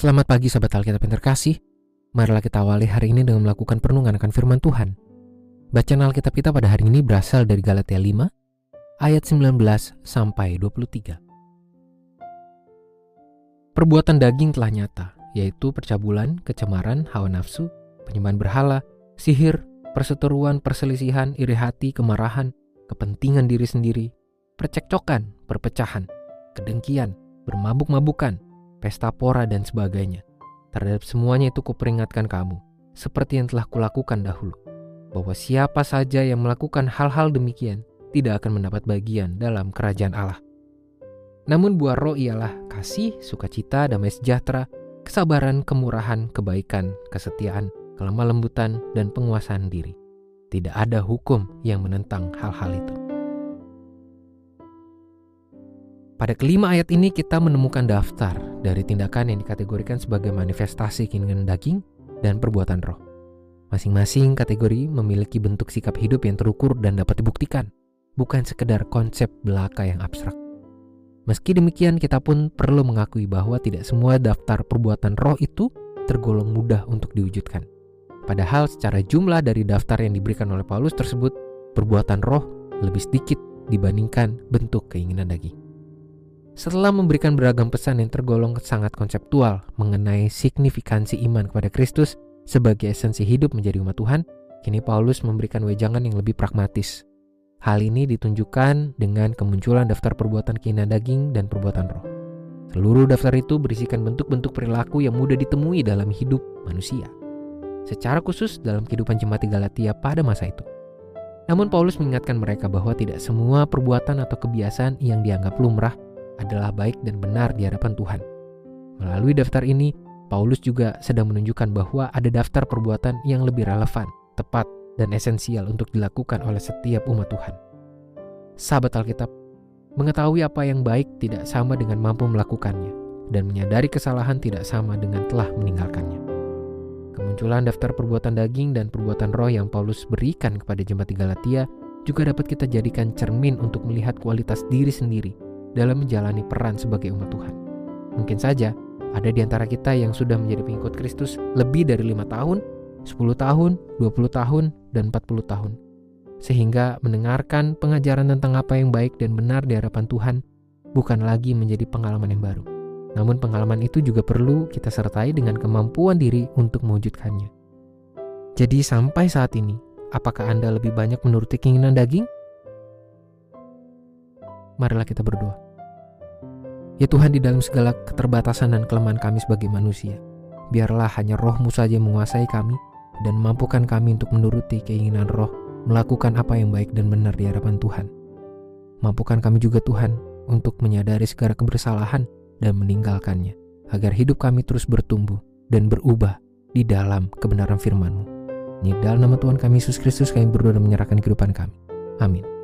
Selamat pagi sahabat Alkitab yang terkasih. Marilah kita awali hari ini dengan melakukan perenungan akan firman Tuhan. Bacaan Alkitab kita pada hari ini berasal dari Galatia 5 ayat 19 sampai 23. Perbuatan daging telah nyata, yaitu percabulan, kecemaran, hawa nafsu, penyembahan berhala, sihir, perseteruan, perselisihan, iri hati, kemarahan, kepentingan diri sendiri, percekcokan, perpecahan, kedengkian, bermabuk-mabukan, pesta pora dan sebagainya. Terhadap semuanya itu kuperingatkan kamu, seperti yang telah kulakukan dahulu, bahwa siapa saja yang melakukan hal-hal demikian tidak akan mendapat bagian dalam kerajaan Allah. Namun buah roh ialah kasih, sukacita, damai sejahtera, kesabaran, kemurahan, kebaikan, kesetiaan, kelemah lembutan, dan penguasaan diri. Tidak ada hukum yang menentang hal-hal itu. Pada kelima ayat ini kita menemukan daftar dari tindakan yang dikategorikan sebagai manifestasi keinginan daging dan perbuatan roh. Masing-masing kategori memiliki bentuk sikap hidup yang terukur dan dapat dibuktikan, bukan sekedar konsep belaka yang abstrak. Meski demikian, kita pun perlu mengakui bahwa tidak semua daftar perbuatan roh itu tergolong mudah untuk diwujudkan. Padahal secara jumlah dari daftar yang diberikan oleh Paulus tersebut, perbuatan roh lebih sedikit dibandingkan bentuk keinginan daging. Setelah memberikan beragam pesan yang tergolong sangat konseptual mengenai signifikansi iman kepada Kristus sebagai esensi hidup menjadi umat Tuhan, kini Paulus memberikan wejangan yang lebih pragmatis. Hal ini ditunjukkan dengan kemunculan daftar perbuatan keinginan daging dan perbuatan roh. Seluruh daftar itu berisikan bentuk-bentuk perilaku yang mudah ditemui dalam hidup manusia. Secara khusus dalam kehidupan jemaat Galatia pada masa itu. Namun Paulus mengingatkan mereka bahwa tidak semua perbuatan atau kebiasaan yang dianggap lumrah adalah baik dan benar di hadapan Tuhan. Melalui daftar ini, Paulus juga sedang menunjukkan bahwa ada daftar perbuatan yang lebih relevan, tepat, dan esensial untuk dilakukan oleh setiap umat Tuhan. Sahabat Alkitab, mengetahui apa yang baik tidak sama dengan mampu melakukannya, dan menyadari kesalahan tidak sama dengan telah meninggalkannya. Kemunculan daftar perbuatan daging dan perbuatan roh yang Paulus berikan kepada jemaat Galatia juga dapat kita jadikan cermin untuk melihat kualitas diri sendiri dalam menjalani peran sebagai umat Tuhan. Mungkin saja ada di antara kita yang sudah menjadi pengikut Kristus lebih dari lima tahun, 10 tahun, 20 tahun, dan 40 tahun. Sehingga mendengarkan pengajaran tentang apa yang baik dan benar di hadapan Tuhan bukan lagi menjadi pengalaman yang baru. Namun pengalaman itu juga perlu kita sertai dengan kemampuan diri untuk mewujudkannya. Jadi sampai saat ini, apakah Anda lebih banyak menuruti keinginan daging marilah kita berdoa. Ya Tuhan di dalam segala keterbatasan dan kelemahan kami sebagai manusia, biarlah hanya rohmu saja menguasai kami dan mampukan kami untuk menuruti keinginan roh, melakukan apa yang baik dan benar di hadapan Tuhan. Mampukan kami juga Tuhan untuk menyadari segala kebersalahan dan meninggalkannya, agar hidup kami terus bertumbuh dan berubah di dalam kebenaran firman-Mu. Di dalam nama Tuhan kami Yesus Kristus kami berdoa dan menyerahkan kehidupan kami. Amin.